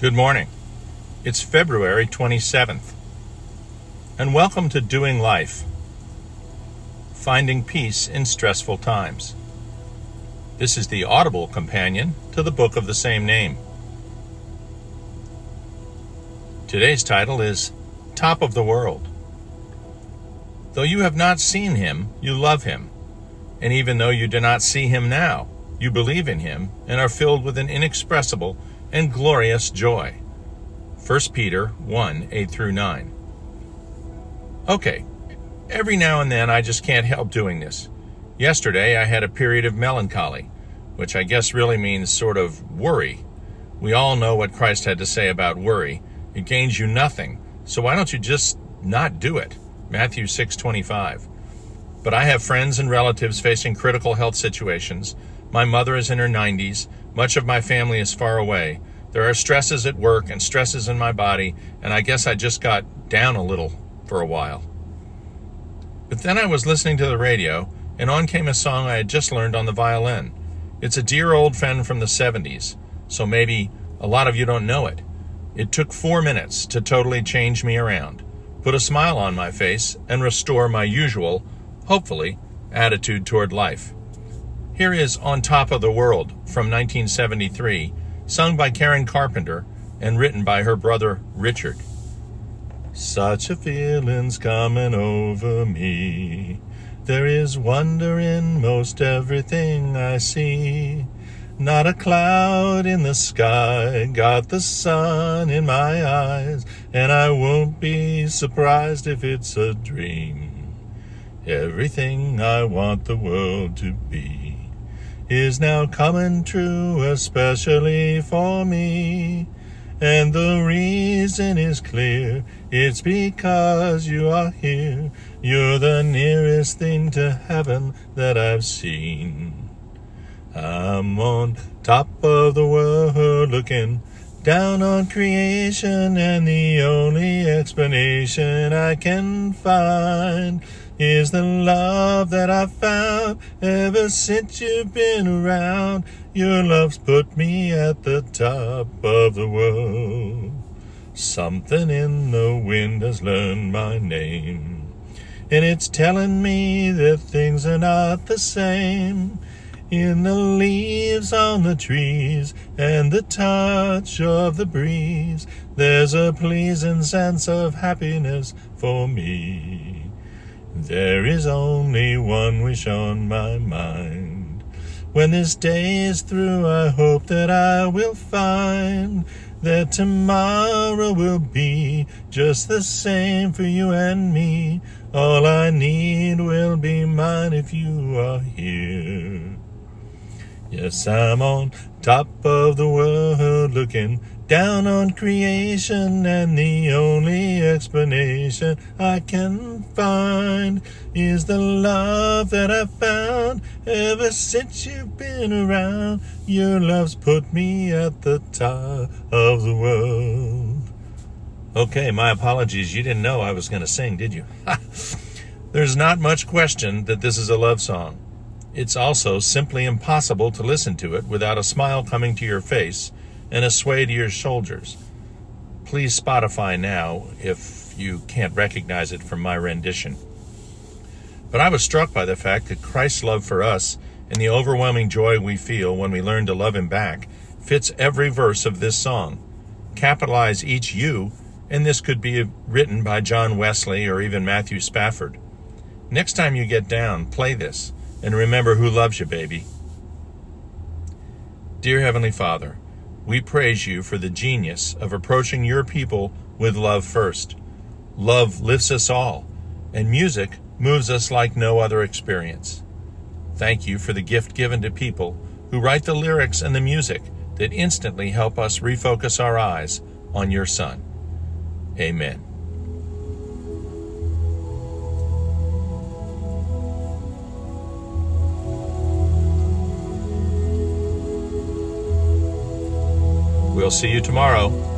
Good morning. It's February 27th. And welcome to Doing Life Finding Peace in Stressful Times. This is the audible companion to the book of the same name. Today's title is Top of the World. Though you have not seen him, you love him. And even though you do not see him now, you believe in him and are filled with an inexpressible and glorious joy. 1 Peter 1 8 through 9. Okay, every now and then I just can't help doing this. Yesterday I had a period of melancholy, which I guess really means sort of worry. We all know what Christ had to say about worry. It gains you nothing, so why don't you just not do it? Matthew 6:25. But I have friends and relatives facing critical health situations. My mother is in her 90s. Much of my family is far away. There are stresses at work and stresses in my body, and I guess I just got down a little for a while. But then I was listening to the radio, and on came a song I had just learned on the violin. It's a dear old friend from the 70s, so maybe a lot of you don't know it. It took four minutes to totally change me around put a smile on my face, and restore my usual, hopefully, attitude toward life. Here is On Top of the World from 1973, sung by Karen Carpenter and written by her brother Richard. Such a feeling's coming over me. There is wonder in most everything I see. Not a cloud in the sky, got the sun in my eyes, and I won't be surprised if it's a dream. Everything I want the world to be is now coming true, especially for me. And the reason is clear, it's because you are here. You're the nearest thing to heaven that I've seen. I'm on top of the world looking down on creation, and the only explanation I can find is the love that I've found ever since you've been around. Your love's put me at the top of the world. Something in the wind has learned my name, and it's telling me that things are not the same in the leaves on the trees and the touch of the breeze. There's a pleasing sense of happiness for me. There is only one wish on my mind. When this day is through, I hope that I will find that tomorrow will be just the same for you and me. All I need will be mine if you are here. Yes, I'm on top of the world looking down on creation, and the only explanation I can find is the love that I've found ever since you've been around. Your love's put me at the top of the world. Okay, my apologies. You didn't know I was going to sing, did you? There's not much question that this is a love song. It's also simply impossible to listen to it without a smile coming to your face and a sway to your shoulders. Please Spotify now if you can't recognize it from my rendition. But I was struck by the fact that Christ's love for us and the overwhelming joy we feel when we learn to love Him back fits every verse of this song. Capitalize each you, and this could be written by John Wesley or even Matthew Spafford. Next time you get down, play this and remember who loves you, baby. Dear Heavenly Father, we praise you for the genius of approaching your people with love first. Love lifts us all, and music moves us like no other experience. Thank you for the gift given to people who write the lyrics and the music that instantly help us refocus our eyes on your Son. Amen. See you tomorrow.